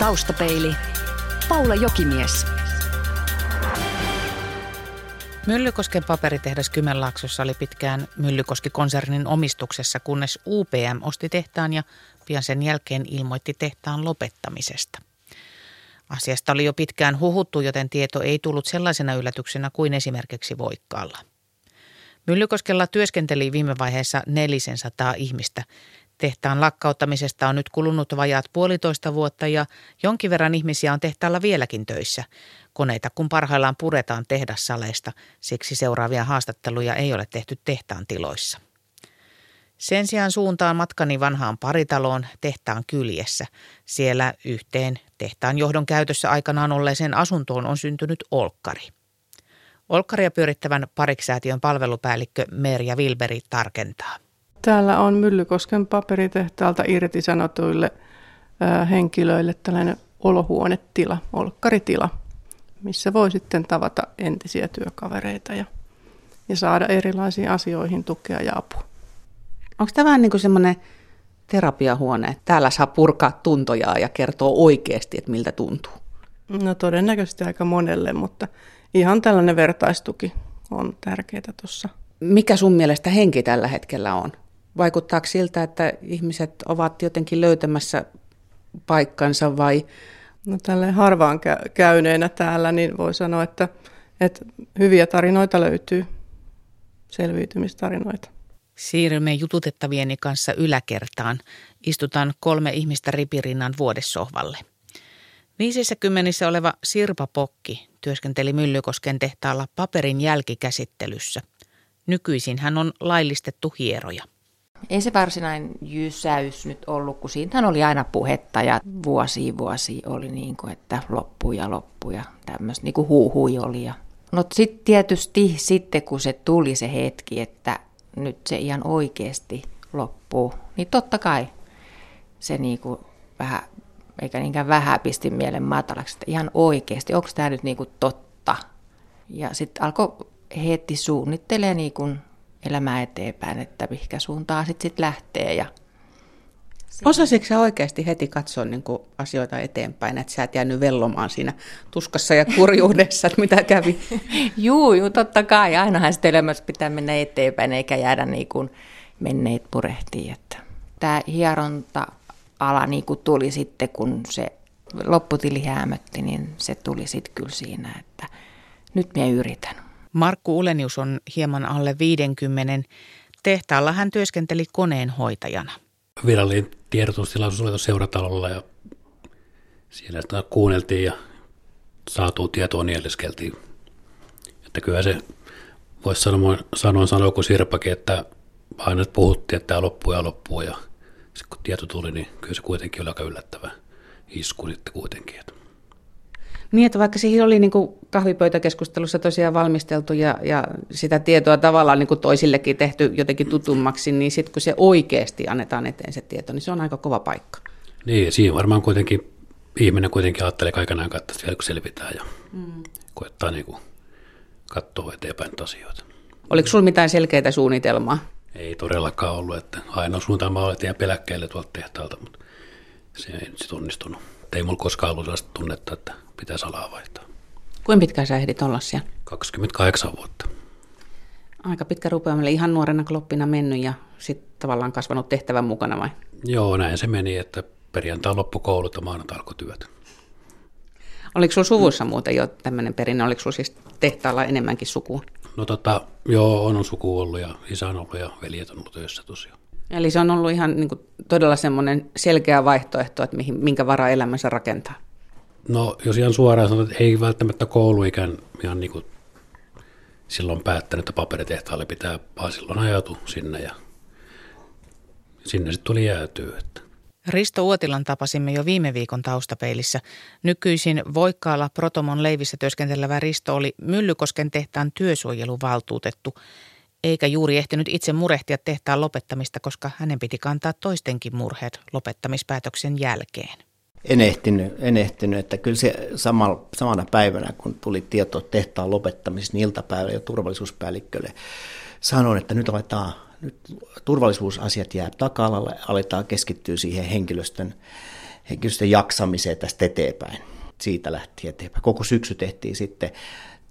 Taustapeili. Paula Jokimies. Myllykosken paperitehdas Kymenlaaksossa oli pitkään Myllykoski-konsernin omistuksessa, kunnes UPM osti tehtaan ja pian sen jälkeen ilmoitti tehtaan lopettamisesta. Asiasta oli jo pitkään huhuttu, joten tieto ei tullut sellaisena yllätyksenä kuin esimerkiksi Voikkaalla. Myllykoskella työskenteli viime vaiheessa 400 ihmistä. Tehtaan lakkauttamisesta on nyt kulunut vajaat puolitoista vuotta ja jonkin verran ihmisiä on tehtaalla vieläkin töissä. Koneita kun parhaillaan puretaan tehdassaleista, siksi seuraavia haastatteluja ei ole tehty tehtaan tiloissa. Sen sijaan suuntaan matkani vanhaan paritaloon tehtaan kyljessä. Siellä yhteen tehtaan johdon käytössä aikanaan olleeseen asuntoon on syntynyt olkkari. Olkkaria pyörittävän pariksäätiön palvelupäällikkö Merja Wilberi tarkentaa. Täällä on Myllykosken paperitehtaalta irtisanotuille henkilöille tällainen olohuonetila, olkkaritila, missä voi sitten tavata entisiä työkavereita ja, ja saada erilaisiin asioihin tukea ja apua. Onko tämä vähän niin kuin semmoinen terapiahuone, että täällä saa purkaa tuntoja ja kertoa oikeasti, että miltä tuntuu? No todennäköisesti aika monelle, mutta ihan tällainen vertaistuki on tärkeää tuossa. Mikä sun mielestä henki tällä hetkellä on? Vaikuttaako siltä, että ihmiset ovat jotenkin löytämässä paikkansa vai? No tälle harvaan käyneenä täällä, niin voi sanoa, että, että hyviä tarinoita löytyy, selviytymistarinoita. Siirrymme jututettavieni kanssa yläkertaan. Istutaan kolme ihmistä ripirinnan vuodessohvalle. Viisissä kymmenissä oleva Sirpa Pokki työskenteli Myllykosken tehtaalla paperin jälkikäsittelyssä. Nykyisin hän on laillistettu hieroja. Ei se varsinainen jysäys nyt ollut, kun siitähän oli aina puhetta ja vuosi vuosi oli niin kuin, että loppu ja loppu ja tämmöistä niin kuin huuhui oli. Ja... No sitten tietysti sitten kun se tuli se hetki, että nyt se ihan oikeasti loppuu, niin totta kai se niin kuin vähän, eikä niinkään vähän pisti mielen matalaksi, että ihan oikeasti, onko tämä nyt niin kuin totta. Ja sitten alkoi heti suunnittelee niin kuin elämää eteenpäin, että mihinkä suuntaan sitten sit lähtee. Ja Osasitko sä oikeasti heti katsoa niin kuin asioita eteenpäin, että sä et jäänyt vellomaan siinä tuskassa ja kurjuudessa, että mitä kävi? juu, juu, totta kai. Ainahan sitten elämässä pitää mennä eteenpäin, eikä jäädä niin kuin menneet purehtiin. Että tämä hieronta-ala niin kuin tuli sitten, kun se lopputili häämötti, niin se tuli sitten kyllä siinä, että nyt minä yritän. Markku Ulenius on hieman alle 50. Tehtaalla hän työskenteli koneenhoitajana. Virallinen tiedotustilaisuus oli seuratalolla ja siellä sitä kuunneltiin ja saatu tietoa nielliskeltiin. Että kyllä se voisi sanoa, sanoa, sanoa kuin Sirpakin, että aina puhuttiin, että tämä loppuu ja loppuu ja sitten kun tieto tuli, niin kyllä se kuitenkin oli aika yllättävä isku sitten kuitenkin. Että. Niin, että vaikka siihen oli niin kuin kahvipöytäkeskustelussa tosiaan valmisteltu ja, ja sitä tietoa tavallaan niin kuin toisillekin tehty jotenkin tutummaksi, niin sitten kun se oikeasti annetaan eteen se tieto, niin se on aika kova paikka. Niin, siinä varmaan kuitenkin ihminen kuitenkin ajattelee kaiken aikaa, että vielä kun selvitään ja mm. koettaa niin kuin katsoa eteenpäin asioita. Oliko sinulla mitään selkeää suunnitelmaa? Ei todellakaan ollut, että ainoa suunnitelma oli, että peläkkeelle tuolta tehtaalta, mutta se ei sitten onnistunut. Ei mulla koskaan ollut sellaista tunnetta, että pitäisi alaa vaihtaa. Kuinka pitkään sä ehdit olla siellä? 28 vuotta. Aika pitkä rupeamille, ihan nuorena kloppina mennyt ja sitten tavallaan kasvanut tehtävän mukana vai? Joo, näin se meni, että perjantai loppukoulut ja maanantai alkoi työt. Oliko sinulla suvussa muuten jo tämmöinen perinne, oliko sinulla siis tehtaalla enemmänkin sukua? No tota, joo, on suku ollut ja isä on ollut ja veljet on ollut töissä tosiaan. Eli se on ollut ihan niin kuin, todella semmoinen selkeä vaihtoehto, että mihin, minkä varaa elämänsä rakentaa. No jos ihan suoraan sanon, että ei välttämättä kouluikään ihan niin kuin silloin päättänyt, että paperitehtaalle pitää, vaan silloin ajatu sinne ja sinne sitten tuli jäätyä. Että. Risto Uotilan tapasimme jo viime viikon taustapeilissä. Nykyisin Voikkaalla Protomon leivissä työskentelevä Risto oli Myllykosken tehtaan työsuojeluvaltuutettu, eikä juuri ehtinyt itse murehtia tehtaan lopettamista, koska hänen piti kantaa toistenkin murheet lopettamispäätöksen jälkeen en ehtinyt, en ehtinyt, että kyllä se samalla, samana päivänä, kun tuli tieto tehtaan lopettamisesta, niin iltapäivällä jo turvallisuuspäällikkölle sanoin, että nyt aletaan, nyt turvallisuusasiat jää taka-alalle, aletaan keskittyä siihen henkilöstön, henkilöstön jaksamiseen tästä eteenpäin. Siitä lähti eteenpäin. Koko syksy tehtiin sitten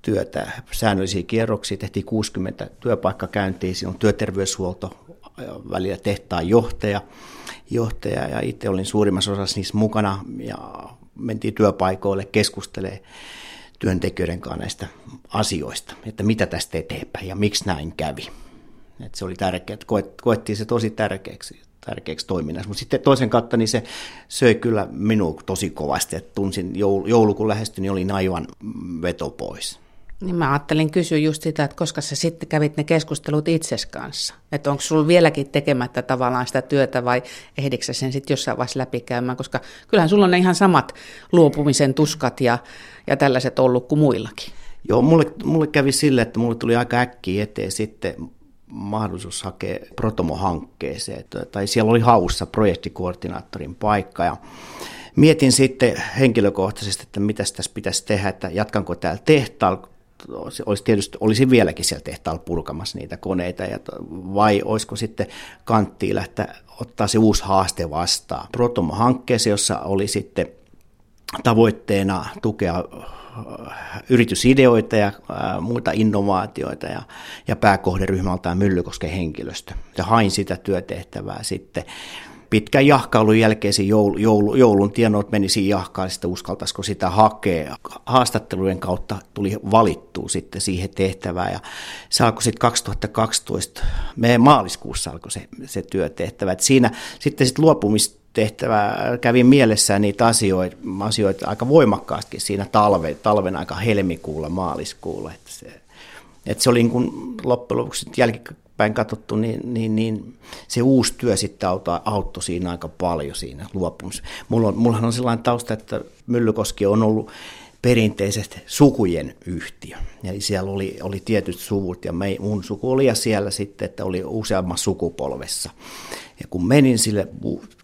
työtä, säännöllisiä kierroksia, tehtiin 60 työpaikkakäyntiä, siinä on työterveyshuolto, välillä tehtaan johtaja, johtaja ja itse olin suurimmassa osassa niissä mukana ja mentiin työpaikoille keskustelemaan työntekijöiden kanssa näistä asioista, että mitä tästä eteenpäin ja miksi näin kävi. Että se oli tärkeää, että koettiin se tosi tärkeäksi, tärkeäksi toiminnassa. Mutta sitten toisen kautta niin se söi kyllä minua tosi kovasti, että tunsin joulu, joulu lähestyi, niin olin aivan veto pois. Niin mä ajattelin kysyä just sitä, että koska sä sitten kävit ne keskustelut itses kanssa. Että onko sulla vieläkin tekemättä tavallaan sitä työtä vai ehdikö sä sen sitten jossain vaiheessa läpikäymään, koska kyllähän sulla on ne ihan samat luopumisen tuskat ja, ja tällaiset ollut kuin muillakin. Joo, mulle, mulle kävi sille, että mulle tuli aika äkkiä eteen sitten mahdollisuus hakea Protomo-hankkeeseen, tai siellä oli haussa projektikoordinaattorin paikka, ja mietin sitten henkilökohtaisesti, että mitä tässä pitäisi tehdä, että jatkanko täällä tehtaalla, olisi tietysti, olisin vieläkin siellä tehtaalla purkamassa niitä koneita, ja, vai olisiko sitten kanttiin lähteä ottaa se uusi haaste vastaan. Protomo-hankkeeseen, jossa oli sitten tavoitteena tukea yritysideoita ja ää, muita innovaatioita ja, ja pääkohderyhmältään Myllykosken henkilöstö. Ja hain sitä työtehtävää sitten pitkän jahkailun jälkeen joulu, joulu, joulun tienoit menisi jahkaan, sitten uskaltaisiko sitä hakea. Haastattelujen kautta tuli valittua sitten siihen tehtävään ja se alkoi sitten 2012, meidän maaliskuussa alkoi se, se työtehtävä. Et siinä sitten sit luopumistehtävä kävi mielessään niitä asioita, asioita aika voimakkaasti siinä talven, talven aika helmikuulla, maaliskuulla. Että se, että se oli niin kuin loppujen lopuksi jälkikäteen päin katsottu, niin, niin, niin se uusi työ sitten auttoi, auttoi siinä aika paljon siinä luopumisessa. Mulla on, mullahan on sellainen tausta, että Myllykoski on ollut perinteiset sukujen yhtiö. Eli siellä oli, oli tietyt suvut ja mun suku oli ja siellä sitten, että oli useammassa sukupolvessa. Ja kun menin sille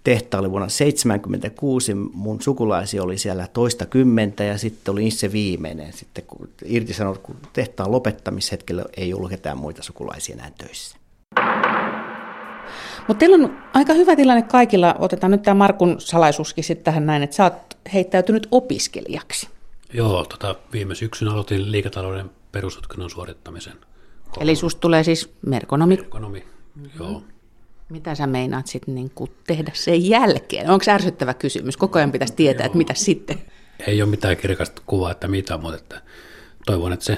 tehtaalle vuonna 1976, mun sukulaisia oli siellä toista kymmentä ja sitten oli itse viimeinen. Sitten kun irtisanot, kun tehtaan lopettamishetkellä ei ollut ketään muita sukulaisia enää töissä. Mutta teillä on aika hyvä tilanne kaikilla. Otetaan nyt tämä Markun salaisuuskin sitten tähän näin, että sä oot heittäytynyt opiskelijaksi. Joo, tota, viime syksyn aloitin liiketalouden perustutkinnon suorittamisen. Eli susta tulee siis merkonomi? Merkonomi, joo. Mitä sä meinaat sitten niin tehdä sen jälkeen? Onko ärsyttävä kysymys? Koko ajan pitäisi tietää, joo. että mitä sitten? Ei ole mitään kirkasta kuvaa, että mitä, mutta että toivon, että se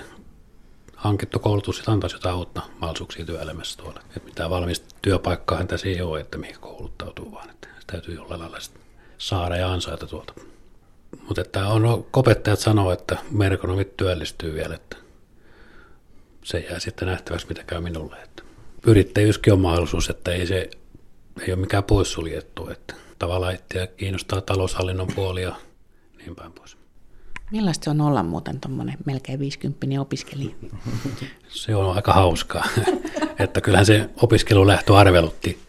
hankittu koulutus antaisi jotain uutta mahdollisuuksia työelämässä tuolla. Että mitään valmista työpaikkaa tässä ei ole, että mihin kouluttautuu, vaan että se täytyy jollain lailla saada ja ansaita tuolta. Mutta että on, kopettajat sanoo, että merkonomit työllistyy vielä, että se jää sitten nähtäväksi, mitä käy minulle. Että yrittäjyyskin on mahdollisuus, että ei se ei ole mikään poissuljettu, että tavallaan itseä kiinnostaa taloushallinnon puoli ja niin päin pois. Millaista se on olla muuten tuommoinen melkein 50 opiskelija? Se on aika hauskaa, että kyllähän se opiskelulähtö arvelutti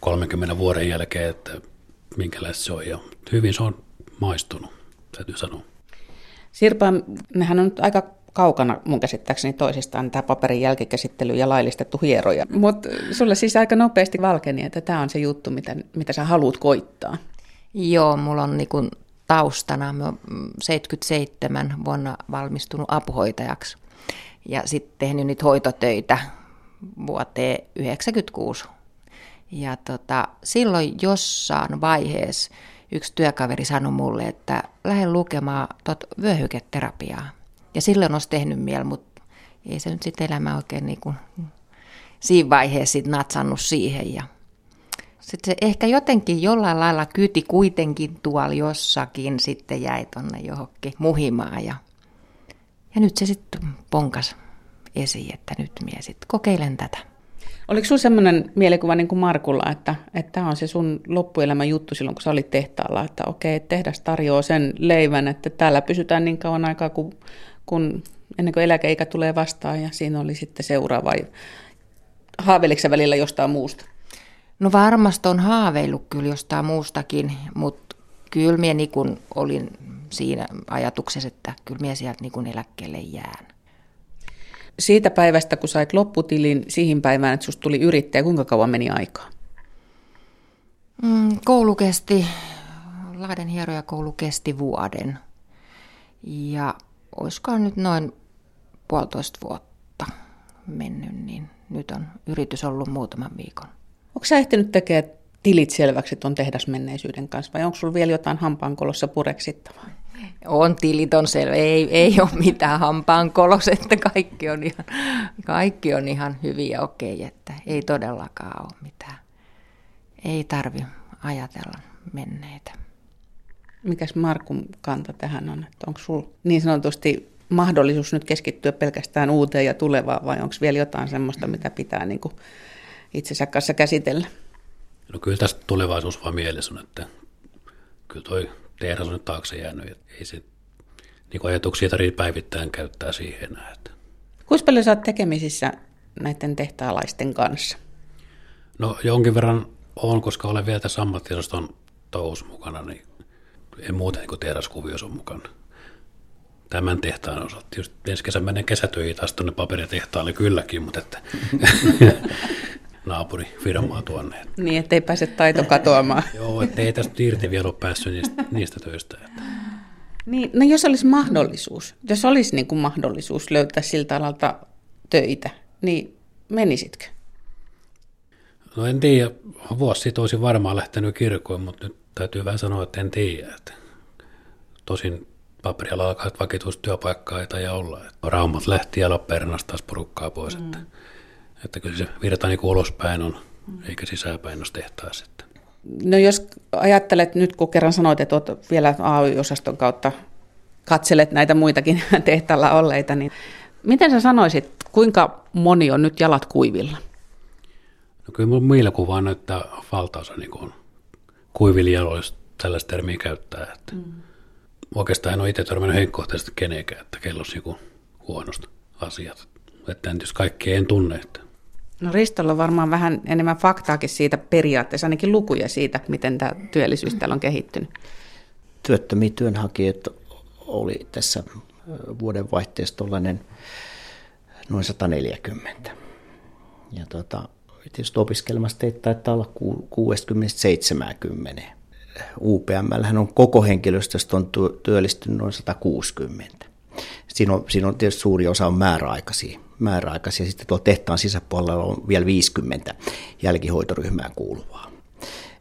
30 vuoden jälkeen, että minkälaista se on ja hyvin se on maistunut, täytyy sanoa. Sirpa, nehän on nyt aika kaukana mun käsittääkseni toisistaan tämä paperin jälkikäsittely ja laillistettu hieroja. Mutta sulle siis aika nopeasti valkeni, että tämä on se juttu, mitä, mitä sä haluat koittaa. Joo, mulla on niin taustana, mä 77 vuonna valmistunut apuhoitajaksi ja sitten tehnyt nyt hoitotöitä vuoteen 96. Ja tota, silloin jossain vaiheessa yksi työkaveri sanoi mulle, että lähde lukemaan tot vyöhyketerapiaa. Ja silloin olisi tehnyt mieli, mutta ei se nyt sitten elämä oikein niin kuin siinä vaiheessa sit natsannut siihen. Ja sitten se ehkä jotenkin jollain lailla kyti kuitenkin tuolla jossakin sitten jäi tonne johonkin muhimaan. Ja, ja nyt se sitten ponkas esiin, että nyt minä sitten kokeilen tätä. Oliko sinulla sellainen mielikuva niin kuin Markulla, että, että tämä on se sun loppuelämän juttu silloin, kun sä olit tehtaalla, että okei, tehdas tarjoaa sen leivän, että täällä pysytään niin kauan aikaa, kun kun, ennen kuin eläkeikä tulee vastaan ja siinä oli sitten seuraava. Haaveiliko välillä jostain muusta? No varmasti on haaveillut kyllä jostain muustakin, mutta kyllä minä niin olin siinä ajatuksessa, että kyllä minä sieltä niin eläkkeelle jään. Siitä päivästä, kun sait lopputilin siihen päivään, että sinusta tuli yrittäjä, kuinka kauan meni aikaa? Mm, koulu kesti Lahden hierojakoulu kesti vuoden. Ja olisikohan nyt noin puolitoista vuotta mennyt, niin nyt on yritys ollut muutaman viikon. Onko sä ehtinyt tekemään tilit selväksi tuon tehdasmenneisyyden kanssa vai onko sulla vielä jotain hampaankolossa pureksittavaa? On tilit on selvä, ei, ei ole mitään hampaankolos, että kaikki on ihan, kaikki on ihan hyviä okei, että ei todellakaan ole mitään. Ei tarvi ajatella menneitä. Mikäs Markun kanta tähän on? Että onko sinulla niin sanotusti mahdollisuus nyt keskittyä pelkästään uuteen ja tulevaan vai onko vielä jotain semmoista, mitä pitää niin kuin itsensä kanssa käsitellä? No kyllä tästä tulevaisuus vaan mielessä on, että kyllä toi tehdas on nyt taakse jäänyt. Ei se niin ajatuksia tarvitse päivittäin käyttää siihen enää. Että. Kuinka paljon sä oot tekemisissä näiden tehtaalaisten kanssa? No jonkin verran on, koska olen vielä tässä ammattiosaston touhus mukana, niin en muuten niin tehdaskuviossa on mukana. Tämän tehtaan osalta. Just ensi kesän menen kesätöihin taas tuonne paperitehtaalle kylläkin, mutta että naapurifirmaa tuonne. Niin, ettei pääse taito katoamaan. Joo, ettei tästä irti vielä ole päässyt niistä, niistä töistä. Että. Niin, no jos olisi mahdollisuus, jos olisi niin kuin mahdollisuus löytää siltä alalta töitä, niin menisitkö? No en tiedä, vuosi sitten olisin varmaan lähtenyt kirkkoon, mutta nyt täytyy vähän sanoa, että en tiedä. Että tosin paperialalla alkaa vakituustyöpaikkaa ei taida olla. Että Raumat lähti ja Lappeenrannasta taas porukkaa pois. Mm. Että, että kyllä se virta niin ulospäin on, eikä sisäpäin ole tehtaassa. Että. No jos ajattelet nyt, kun kerran sanoit, että olet vielä AY-osaston kautta katselet näitä muitakin tehtaalla olleita, niin miten sä sanoisit, kuinka moni on nyt jalat kuivilla? No kyllä mun mielikuva näyttää valtaosa niin kuin kuivilla jaloissa tällaista termiä käyttää. Että mm. Oikeastaan en ole itse törmännyt henkkohtaisesti kenenkään, että kello olisi niin huonosta asiat. Että jos kaikki en tunne. Että. No Ristolla on varmaan vähän enemmän faktaakin siitä periaatteessa, ainakin lukuja siitä, miten tämä työllisyys täällä on kehittynyt. Työttömiä työnhakijoita oli tässä vuodenvaihteessa tuollainen noin 140. Ja tota, tietysti opiskelmassa taitaa olla 60-70. UPM on koko henkilöstöstä on työllistynyt noin 160. Siinä on, siinä on tietysti suuri osa on määräaikaisia. määräaikaisia. Sitten tuolla tehtaan sisäpuolella on vielä 50 jälkihoitoryhmään kuuluvaa.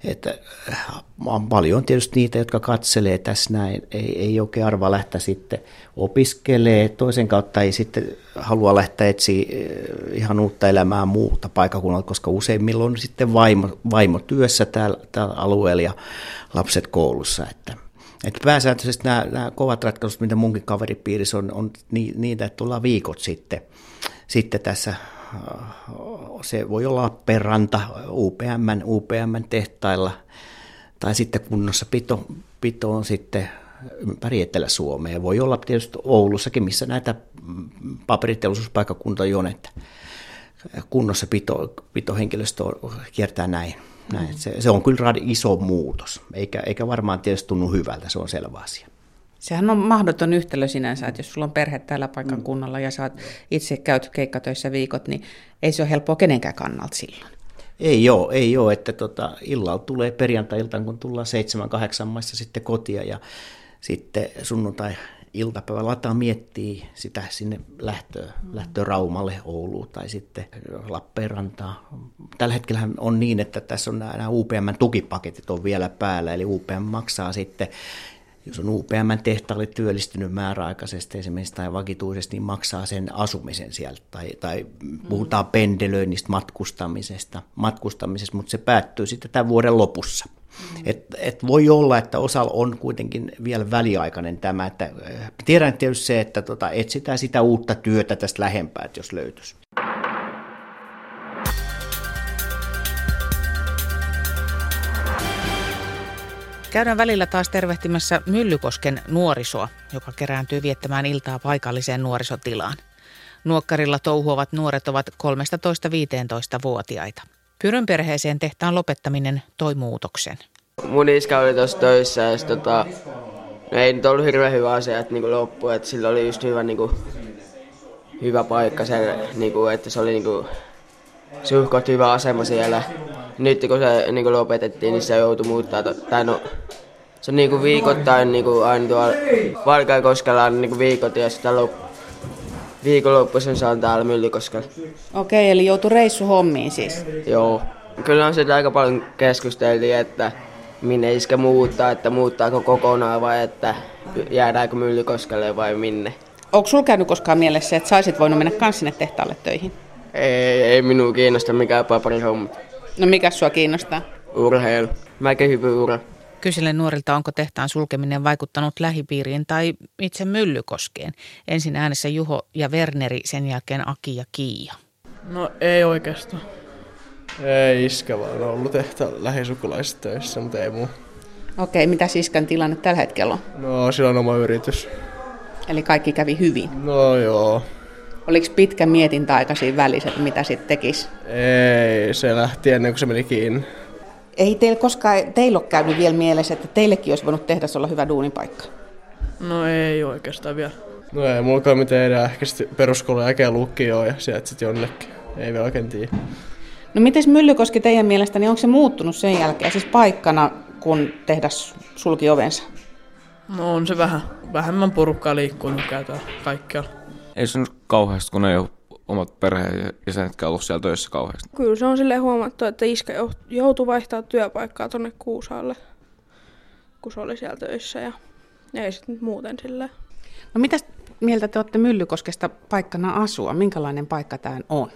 Että äh, on paljon tietysti niitä, jotka katselee tässä näin, ei, ei oikein arva lähteä sitten opiskelee, toisen kautta ei sitten halua lähteä etsiä äh, ihan uutta elämää muuta paikakunnalta, koska useimmilla on sitten vaimo, vaimo työssä täällä, täällä alueella ja lapset koulussa, että että pääsääntöisesti nämä, nämä kovat ratkaisut, mitä munkin kaveripiirissä on, on niitä, että tullaan viikot sitten, sitten tässä se voi olla Lappeenranta UPM, UPM tehtailla tai sitten kunnossa pito, pito on sitten ympäri Etelä-Suomea. Voi olla tietysti Oulussakin, missä näitä paperiteollisuuspaikkakunta on, että kunnossa pito, pitohenkilöstö kiertää näin. Näin. Se, se on kyllä iso muutos, eikä, eikä varmaan tietysti tunnu hyvältä, se on selvä asia. Sehän on mahdoton yhtälö sinänsä, että jos sulla on perhe täällä paikan kunnalla ja saat itse käyt keikkatöissä viikot, niin ei se ole helppoa kenenkään kannalta silloin. Ei ole, ei ole, että tota, illalla tulee perjantai-iltaan, kun tullaan seitsemän, kahdeksan maissa sitten kotia ja sitten sunnuntai iltapäivä lataa miettii sitä sinne lähtöä, mm. lähtöä Raumalle, Ouluun tai sitten Lappeenrantaa. Tällä hetkellä on niin, että tässä on nämä UPM-tukipaketit on vielä päällä, eli UPM maksaa sitten jos on UPM-tehtaalle työllistynyt määräaikaisesti esimerkiksi tai vakituisesti, niin maksaa sen asumisen sieltä. Tai, tai puhutaan mm. pendelöinnistä, matkustamisesta, matkustamisesta, mutta se päättyy sitten tämän vuoden lopussa. Mm. Et, et voi olla, että osalla on kuitenkin vielä väliaikainen tämä. Että, äh, tiedän tietysti se, että tota, etsitään sitä uutta työtä tästä lähempää, että jos löytyisi. Käydään välillä taas tervehtimässä Myllykosken nuorisoa, joka kerääntyy viettämään iltaa paikalliseen nuorisotilaan. Nuokkarilla touhuavat nuoret ovat 13-15-vuotiaita. Pyrön perheeseen tehtaan lopettaminen toi muutoksen. Mun iskä oli tuossa töissä ja sit, tota, no ei nyt ollut hirveän hyvä asia, että niinku loppui, että sillä oli just hyvä, niinku, hyvä paikka, sen, niinku, että se oli niinku, suhkot hyvä asema siellä. Nyt kun se niinku lopetettiin, niin se joutui muuttaa, tai no, Se on niinku viikoittain niinku aina tuolla Valkeakoskella on niinku viikot ja sitä lop- viikonloppuisin se on täällä Myllykoskella. Okei, eli joutui reissuhommiin siis. Joo. Kyllä on sitä aika paljon keskusteltiin, että minne iskä muuttaa, että muuttaako kokonaan vai että jäädäänkö Myllykoskelle vai minne. Onko sulla käynyt koskaan mielessä, että saisit voinut mennä kans sinne tehtaalle töihin? Ei, ei minua kiinnosta mikään paperihomma. No mikä sua kiinnostaa? Urheilu. Mäkin hyvä ura. Kyselen nuorilta, onko tehtaan sulkeminen vaikuttanut lähipiiriin tai itse Myllykoskeen. Ensin äänessä Juho ja Werneri, sen jälkeen Aki ja Kiia. No ei oikeastaan. Ei iskä vaan on ollut tehtä lähisukulaiset töissä, mutta ei muu. Okei, mitä Siskän tilanne tällä hetkellä on? No sillä on oma yritys. Eli kaikki kävi hyvin. No joo. Oliko pitkä mietintäaika siinä välissä, että mitä sitten tekisi? Ei, se lähti ennen kuin se meni kiinni. Ei teillä koskaan, teillä ole käynyt vielä mielessä, että teillekin olisi voinut tehdä olla hyvä duunipaikka? No ei oikeastaan vielä. No ei mullakaan mitään edää. Ehkä sitten peruskoulun jälkeen lukio ja sieltä sitten jonnekin. Ei vielä oikein tiedä. No miten Myllykoski teidän mielestä, niin onko se muuttunut sen jälkeen, siis paikkana, kun tehdas sulki ovensa? No on se vähän. Vähemmän porukkaa liikkuu käytään kaikkialla. Ei se nyt kauheasti, kun ei ole omat perheenjäsenetkään ollut siellä töissä kauheasti. Kyllä se on silleen huomattu, että iskä joutui vaihtaa työpaikkaa tuonne Kuusaalle, kun se oli siellä töissä ja ei sitten muuten silleen. No mitä mieltä te olette Myllykoskesta paikkana asua? Minkälainen paikka tämä on?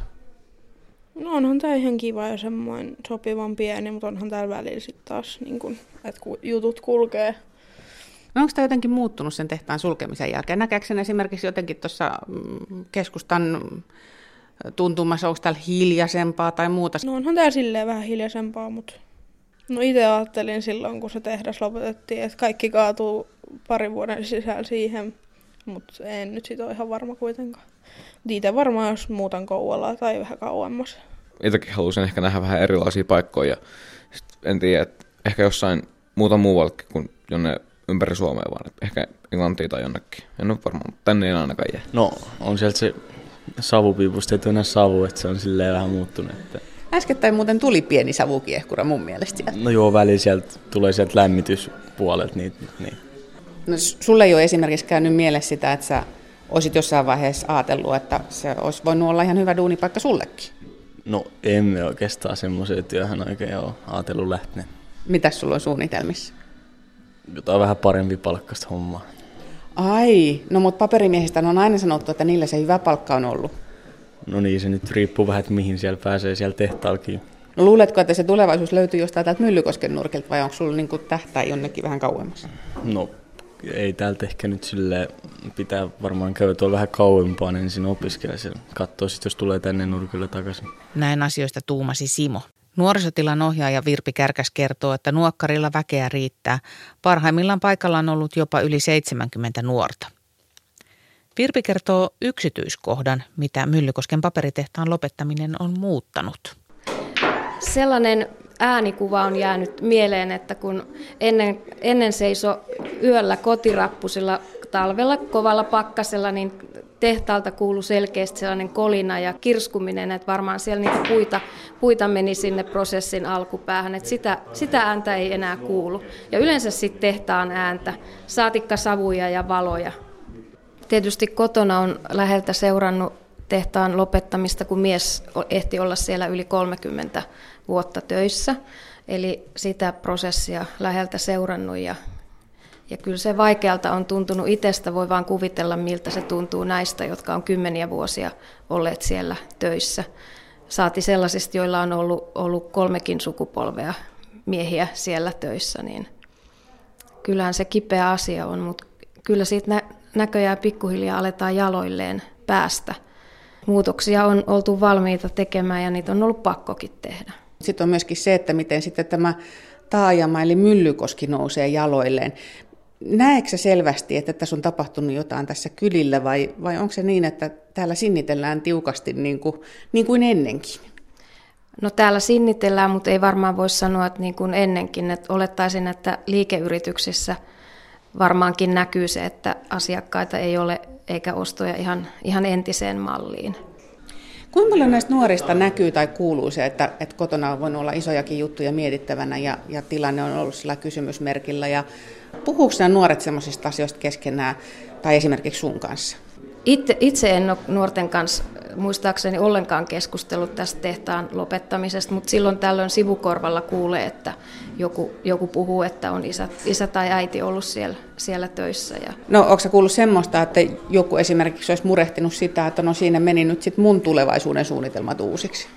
No onhan tämä ihan kiva ja semmoinen sopivan pieni, mutta onhan täällä välillä sitten taas, niin kun, että kun jutut kulkee. No onko tämä jotenkin muuttunut sen tehtaan sulkemisen jälkeen? Näkääkö sen esimerkiksi jotenkin tuossa mm, keskustan tuntumassa, onko täällä hiljaisempaa tai muuta? No onhan täällä silleen vähän hiljaisempaa, mutta no itse ajattelin silloin, kun se tehdas lopetettiin, että kaikki kaatuu parin vuoden sisällä siihen, mutta en nyt sit ole ihan varma kuitenkaan. Itse varmaan jos muutan Kouvolaa tai vähän kauemmas. Itsekin haluaisin ehkä nähdä vähän erilaisia paikkoja. en tiedä, että ehkä jossain muuta muuallekin kuin jonne ympäri Suomea, vaan ehkä Englantiin tai jonnekin. En ole varmaan, tänne ei ainakaan jää. No, on sieltä se savupiipusta ei enää savu, että se on silleen vähän muuttunut. Että... Äskettäin muuten tuli pieni savukiehkura mun mielestä sieltä. No joo, väli sieltä tulee sieltä lämmityspuolelta. Niin, niin. No, sulle ei ole esimerkiksi käynyt mielessä sitä, että sä olisit jossain vaiheessa ajatellut, että se olisi voinut olla ihan hyvä duunipaikka sullekin? No emme oikeastaan semmoiseen työhön oikein ole ajatellut lähteä. Mitäs sulla on suunnitelmissa? Jotain vähän parempi palkkasta hommaa. Ai, no mutta paperimiehistä on aina sanottu, että niillä se hyvä palkka on ollut. No niin, se nyt riippuu vähän, että mihin siellä pääsee siellä tehtaalkin. No luuletko, että se tulevaisuus löytyy jostain täältä Myllykosken nurkilta vai onko sulla niinku tähtää jonnekin vähän kauemmas? No ei täältä ehkä nyt sille pitää varmaan käydä tuolla vähän kauempaan ensin opiskella ja katsoa sitten, jos tulee tänne nurkille takaisin. Näin asioista tuumasi Simo. Nuorisotilan ohjaaja Virpi Kärkäs kertoo, että nuokkarilla väkeä riittää. Parhaimmillaan paikalla on ollut jopa yli 70 nuorta. Virpi kertoo yksityiskohdan, mitä Myllykosken paperitehtaan lopettaminen on muuttanut. Sellainen äänikuva on jäänyt mieleen, että kun ennen, ennen seiso yöllä kotirappusilla talvella kovalla pakkasella, niin tehtaalta kuului selkeästi sellainen kolina ja kirskuminen, että varmaan siellä niitä puita, puita meni sinne prosessin alkupäähän, että sitä, sitä ääntä ei enää kuulu. Ja yleensä sitten tehtaan ääntä, saatikka savuja ja valoja. Tietysti kotona on läheltä seurannut tehtaan lopettamista, kun mies ehti olla siellä yli 30 vuotta töissä. Eli sitä prosessia läheltä seurannut ja, ja kyllä se vaikealta on tuntunut itsestä. Voi vaan kuvitella, miltä se tuntuu näistä, jotka on kymmeniä vuosia olleet siellä töissä. Saati sellaisista, joilla on ollut, ollut kolmekin sukupolvea miehiä siellä töissä, niin kyllähän se kipeä asia on, mutta kyllä siitä nä- näköjään pikkuhiljaa aletaan jaloilleen päästä. Muutoksia on oltu valmiita tekemään ja niitä on ollut pakkokin tehdä. Sitten on myöskin se, että miten sitten tämä taajama eli Myllykoski nousee jaloilleen. Näetkö selvästi, että tässä on tapahtunut jotain tässä kylillä vai, vai onko se niin, että täällä sinnitellään tiukasti niin kuin, niin kuin ennenkin? No täällä sinnitellään, mutta ei varmaan voi sanoa, että niin kuin ennenkin. Että olettaisin, että liikeyrityksissä varmaankin näkyy se, että asiakkaita ei ole eikä ostoja ihan, ihan entiseen malliin. Kuinka paljon näistä nuorista näkyy tai kuuluu se, että, että kotona on voinut olla isojakin juttuja mietittävänä ja, ja tilanne on ollut sillä kysymysmerkillä ja Puhuuko nämä nuoret semmoisista asioista keskenään tai esimerkiksi sun kanssa? Itse, itse en ole nuorten kanssa muistaakseni ollenkaan keskustellut tästä tehtaan lopettamisesta, mutta silloin tällöin sivukorvalla kuulee, että joku, joku puhuu, että on isä, isä tai äiti ollut siellä, siellä töissä. Ja... No onko kuullut semmoista, että joku esimerkiksi olisi murehtinut sitä, että no siinä meni nyt sitten mun tulevaisuuden suunnitelmat uusiksi?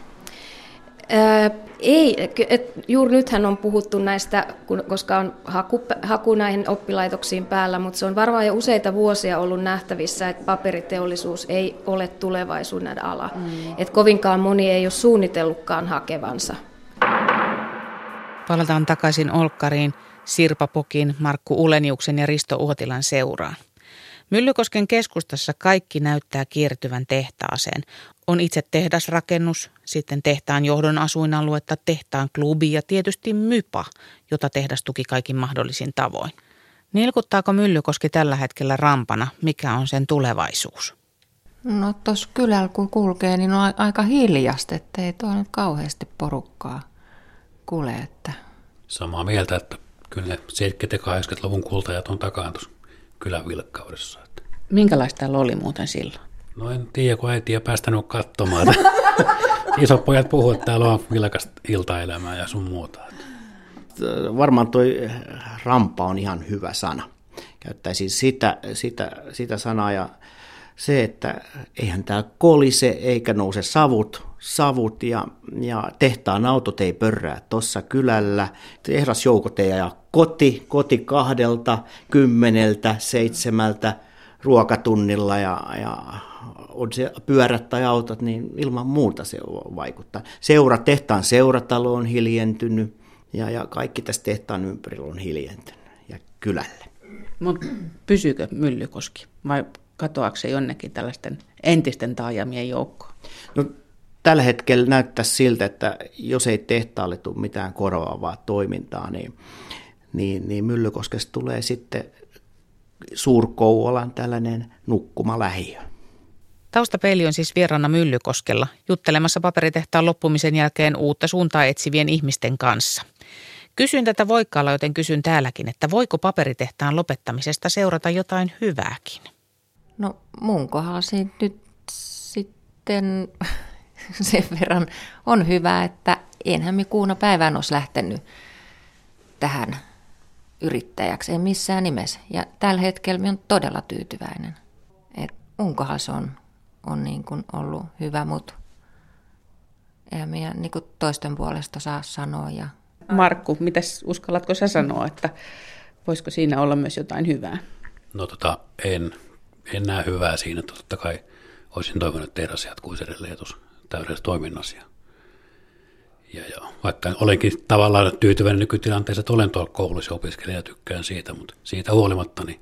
Ei, et juuri nythän on puhuttu näistä, koska on haku, haku näihin oppilaitoksiin päällä, mutta se on varmaan jo useita vuosia ollut nähtävissä, että paperiteollisuus ei ole tulevaisuuden ala. Mm. Et kovinkaan moni ei ole suunnitellutkaan hakevansa. Palataan takaisin Olkkariin, Sirpa Pokin, Markku Uleniuksen ja Risto Uotilan seuraan. Myllykosken keskustassa kaikki näyttää kiertyvän tehtaaseen. On itse tehdasrakennus, sitten tehtaan johdon asuinaluetta, tehtaan klubi ja tietysti MYPA, jota tehdas tuki kaikin mahdollisin tavoin. Nilkuttaako Myllykoski tällä hetkellä rampana? Mikä on sen tulevaisuus? No tuossa kylällä kun kulkee, niin on aika hiljasta, ettei tuo nyt kauheasti porukkaa kuule. Että... Samaa mieltä, että kyllä ne 70- ja 80-luvun kultajat on takaan tuossa kylän vilkkaudessa. Minkälaista täällä oli muuten silloin? No en tiedä, kun äiti ei päästänyt katsomaan. Isot pojat puhuvat, että täällä on vilkasta iltaelämää ja sun muuta. Varmaan toi rampa on ihan hyvä sana. Käyttäisin sitä, sitä, sitä sanaa ja se, että eihän tämä kolise eikä nouse savut, savut ja, ja tehtaan autot ei pörrää tuossa kylällä. Tehdasjoukot ei aja koti, koti kahdelta, kymmeneltä, seitsemältä ruokatunnilla ja, ja on se pyörät tai autot, niin ilman muuta se vaikuttaa. Seura, tehtaan seuratalo on hiljentynyt ja, ja kaikki tässä tehtaan ympärillä on hiljentynyt ja kylälle. Mutta pysyykö Myllykoski vai katoaako se jonnekin tällaisten entisten taajamien joukkoon? No, tällä hetkellä näyttää siltä, että jos ei tehtaalle tule mitään korvaavaa toimintaa, niin, niin, niin Myllykoskesta tulee sitten Suurkouvolan tällainen nukkumalähiö. Taustapeili on siis vieraana Myllykoskella, juttelemassa paperitehtaan loppumisen jälkeen uutta suuntaa etsivien ihmisten kanssa. Kysyn tätä Voikkaalla, joten kysyn täälläkin, että voiko paperitehtaan lopettamisesta seurata jotain hyvääkin? No mun kohdalla siitä nyt sitten sen verran on hyvä, että enhän me kuuna päivään olisi lähtenyt tähän yrittäjäksi, en missään nimessä. Ja tällä hetkellä minä olen todella tyytyväinen. Et mun se on, on niin kuin ollut hyvä, mutta eihän minä niin kuin toisten puolesta saa sanoa. Ja... Markku, mitäs uskallatko sä sanoa, että voisiko siinä olla myös jotain hyvää? No tota, en en näe hyvää siinä, totta kai olisin toivonut, että tehdas jatkuisi edelleen täydessä toiminnassa. Ja, ja, vaikka olenkin tavallaan tyytyväinen nykytilanteessa, että olen tuolla koulussa opiskelija ja tykkään siitä, mutta siitä huolimatta niin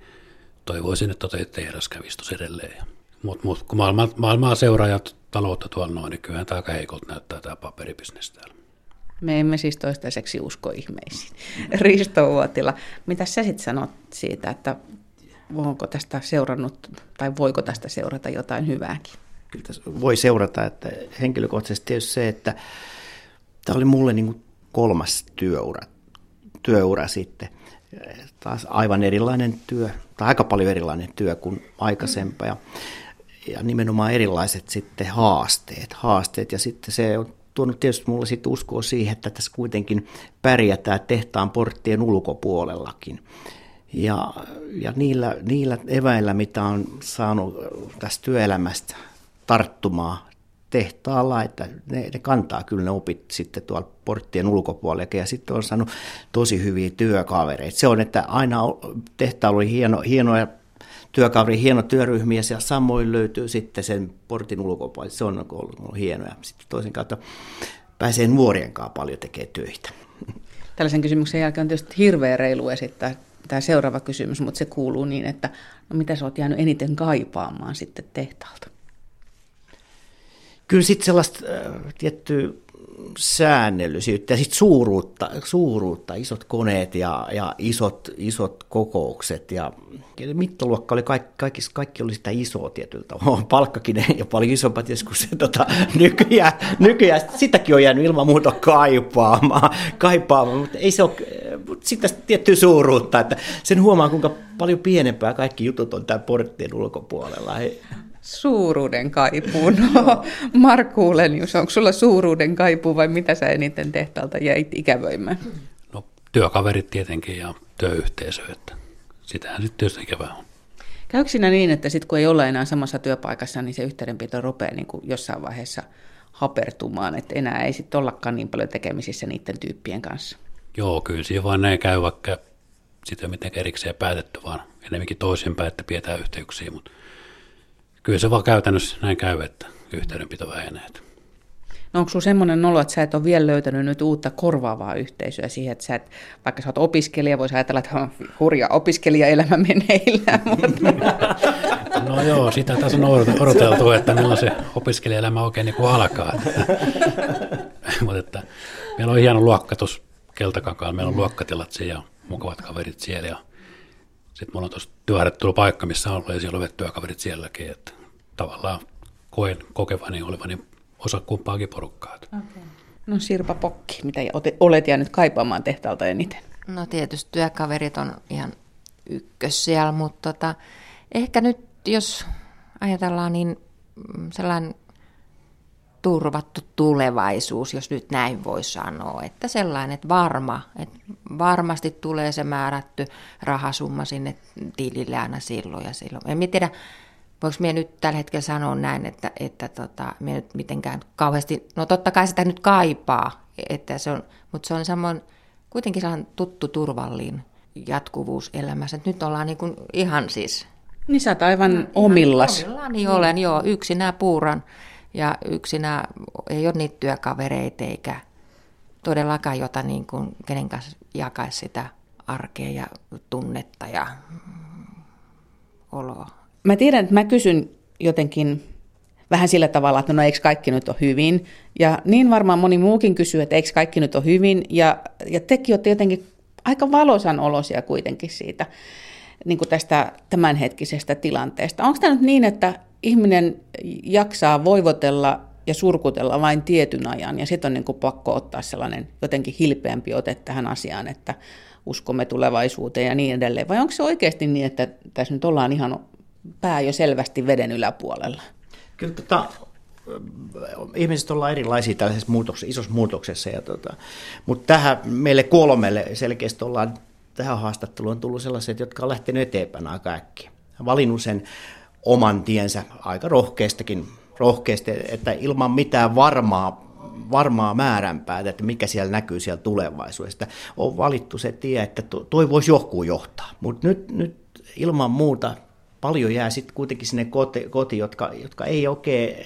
toivoisin, että toi tehdas kävisi edelleen. Mutta mut, kun maailmaa, maailmaa seuraa ja taloutta tuolla noin, niin kyllähän tämä aika heikolta näyttää tämä paperibisnes täällä. Me emme siis toistaiseksi usko ihmeisiin. Risto Uotila, mitä sä sitten sanot siitä, että onko tästä seurannut tai voiko tästä seurata jotain hyvääkin? Kyllä tässä voi seurata, että henkilökohtaisesti tietysti se, että tämä oli mulle niin kuin kolmas työura, työura sitten. Taas aivan erilainen työ, tai aika paljon erilainen työ kuin aikaisempaa. Ja, ja nimenomaan erilaiset sitten haasteet, haasteet. Ja sitten se on tuonut tietysti mulle sitten uskoa siihen, että tässä kuitenkin pärjätään tehtaan porttien ulkopuolellakin. Ja, ja niillä, niillä eväillä, mitä on saanut tästä työelämästä tarttumaa tehtaalla, että ne, ne kantaa kyllä ne opit sitten tuolla porttien ulkopuolella ja sitten on saanut tosi hyviä työkavereita. Se on, että aina tehtaalla oli hieno, hienoja työkaveri, hieno työryhmiä ja samoin löytyy sitten sen portin ulkopuolella. Se on ollut, ollut hienoa. Sitten toisen kautta pääsee nuorien kanssa paljon tekemään töitä. Tällaisen kysymyksen jälkeen on tietysti hirveän reilu esittää tämä seuraava kysymys, mutta se kuuluu niin, että no mitä sä oot jäänyt eniten kaipaamaan sitten tehtaalta? Kyllä sitten sellaista äh, tiettyä säännöllisyyttä ja sitten suuruutta, suuruutta, isot koneet ja, ja isot, isot kokoukset ja mittaluokka oli kaikki, kaikki, kaikki oli sitä isoa tietyllä tavalla. Palkkakin ja paljon isompat joskus tota, nykyään, nykyään, sitäkin on jäänyt ilman muuta kaipaamaan, kaipaamaan mutta ei se ole, sitä tiettyä suuruutta, että sen huomaa, kuinka paljon pienempää kaikki jutut on tämän porttien ulkopuolella. Suuruuden kaipuu. No, Markku Lenius, onko sulla suuruuden kaipuu vai mitä sä eniten tehtaalta jäit ikävöimään? No työkaverit tietenkin ja työyhteisö, että sitähän sitten tietysti ikävää on. Käykö siinä niin, että sitten kun ei ole enää samassa työpaikassa, niin se yhteydenpito rupeaa niin kuin jossain vaiheessa hapertumaan, että enää ei sitten ollakaan niin paljon tekemisissä niiden tyyppien kanssa? Joo, kyllä siihen vaan näin käy, vaikka sitä miten erikseen päätetty, vaan enemmänkin toisinpäin, että pidetään yhteyksiä, mutta kyllä se vaan käytännössä näin käy, että yhteydenpito vähenee. No onko sinulla semmoinen olo, että sä et ole vielä löytänyt nyt uutta korvaavaa yhteisöä siihen, että sä et, vaikka sä oot opiskelija, voisi ajatella, että on hurja opiskelijaelämä meneillään. Mutta... No joo, sitä tässä on odoteltu, että milloin se opiskelijaelämä oikein niin kuin alkaa. mutta että meillä on hieno luokkatus Keltakankaalla, meillä on luokkatilat siellä ja mukavat kaverit siellä ja sitten mulla on tuossa työharjoittelupaikka, missä on ollut ja siellä on työkaverit sielläkin, että tavallaan koen kokevani olevani osa kumpaakin porukkaa. Okay. No Sirpa Pokki, mitä olet jäänyt kaipaamaan tehtaalta eniten? No tietysti työkaverit on ihan ykkös siellä, mutta tota, ehkä nyt jos ajatellaan niin mm, sellainen turvattu tulevaisuus, jos nyt näin voi sanoa, että sellainen, että varma, että varmasti tulee se määrätty rahasumma sinne tilille aina silloin ja silloin. En tiedä, voiko minä nyt tällä hetkellä sanoa näin, että, että tota, minä nyt mitenkään kauheasti, no totta kai sitä nyt kaipaa, että se on, mutta se on samoin kuitenkin sellainen tuttu turvallin jatkuvuus elämässä. Että nyt ollaan niin kuin ihan siis... Niin sä oot aivan omillas. Omillani olen, joo. Yksinä puuran ja yksinä ei ole niitä työkavereita eikä todellakaan jota niin kuin, kenen kanssa jakaisi sitä arkea ja tunnetta ja oloa mä tiedän, että mä kysyn jotenkin vähän sillä tavalla, että no eikö kaikki nyt ole hyvin. Ja niin varmaan moni muukin kysyy, että eikö kaikki nyt ole hyvin. Ja, ja tekin olette jotenkin aika valosan olosia kuitenkin siitä niin kuin tästä tämänhetkisestä tilanteesta. Onko tämä nyt niin, että ihminen jaksaa voivotella ja surkutella vain tietyn ajan, ja sitten on niin kuin pakko ottaa sellainen jotenkin hilpeämpi ote tähän asiaan, että uskomme tulevaisuuteen ja niin edelleen. Vai onko se oikeasti niin, että tässä nyt ollaan ihan pää jo selvästi veden yläpuolella? Kyllä tota, ihmiset ollaan erilaisia tällaisessa muutoksessa, isossa muutoksessa. Ja tota, mutta tähän meille kolmelle selkeästi ollaan tähän haastatteluun tullut sellaiset, jotka on lähtenyt eteenpäin aika äkkiä. Valinnut sen oman tiensä aika rohkeastakin, rohkeasti, että ilman mitään varmaa, varmaa määränpää, että mikä siellä näkyy siellä tulevaisuudesta. On valittu se tie, että toi voisi johkuun johtaa. Mutta nyt, nyt ilman muuta paljon jää sitten kuitenkin sinne koti, koti jotka, jotka ei oikein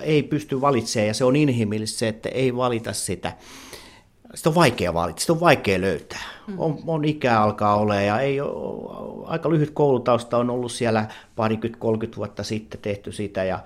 ei pysty valitsemaan, ja se on inhimillistä se, että ei valita sitä. Sitä on vaikea valita, sitä on vaikea löytää. Mm. On, on ikää alkaa olla, ja ei ole, aika lyhyt koulutausta on ollut siellä parikymmentä, 30 vuotta sitten tehty sitä, ja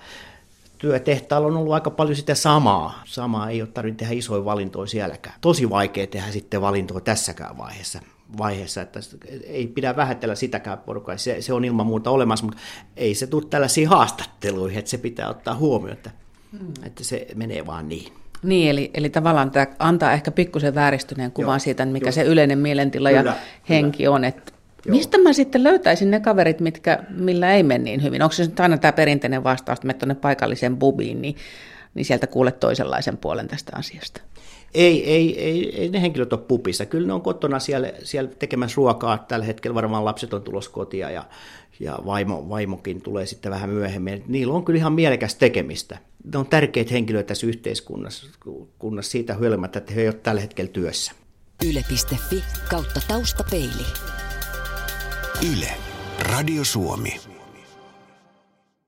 työtehtaalla on ollut aika paljon sitä samaa. Samaa ei ole tarvinnut tehdä isoja valintoja sielläkään. Tosi vaikea tehdä sitten valintoja tässäkään vaiheessa vaiheessa, että ei pidä vähätellä sitäkään porukkaa, se, se on ilman muuta olemassa, mutta ei se tule tällaisiin haastatteluihin, että se pitää ottaa huomioon, että, hmm. että se menee vaan niin. Niin, eli, eli tavallaan tämä antaa ehkä pikkusen vääristyneen kuvan Joo. siitä, mikä Joo. se yleinen mielentila kyllä, ja henki kyllä. on, että Joo. Mistä mä sitten löytäisin ne kaverit, mitkä, millä ei mene niin hyvin? Onko se nyt aina tämä perinteinen vastaus, että tuonne paikalliseen bubiin, niin, niin sieltä kuulet toisenlaisen puolen tästä asiasta? Ei, ei, ei, ei ne henkilöt ole pupissa. Kyllä ne on kotona siellä, siellä tekemässä ruokaa. Tällä hetkellä varmaan lapset on tulossa kotia ja, ja vaimo, vaimokin tulee sitten vähän myöhemmin. Niillä on kyllä ihan mielekäs tekemistä. Ne on tärkeitä henkilöitä tässä yhteiskunnassa kunnassa siitä huolimatta, että he eivät ole tällä hetkellä työssä. Yle.fi kautta taustapeili. Yle. Radio Suomi.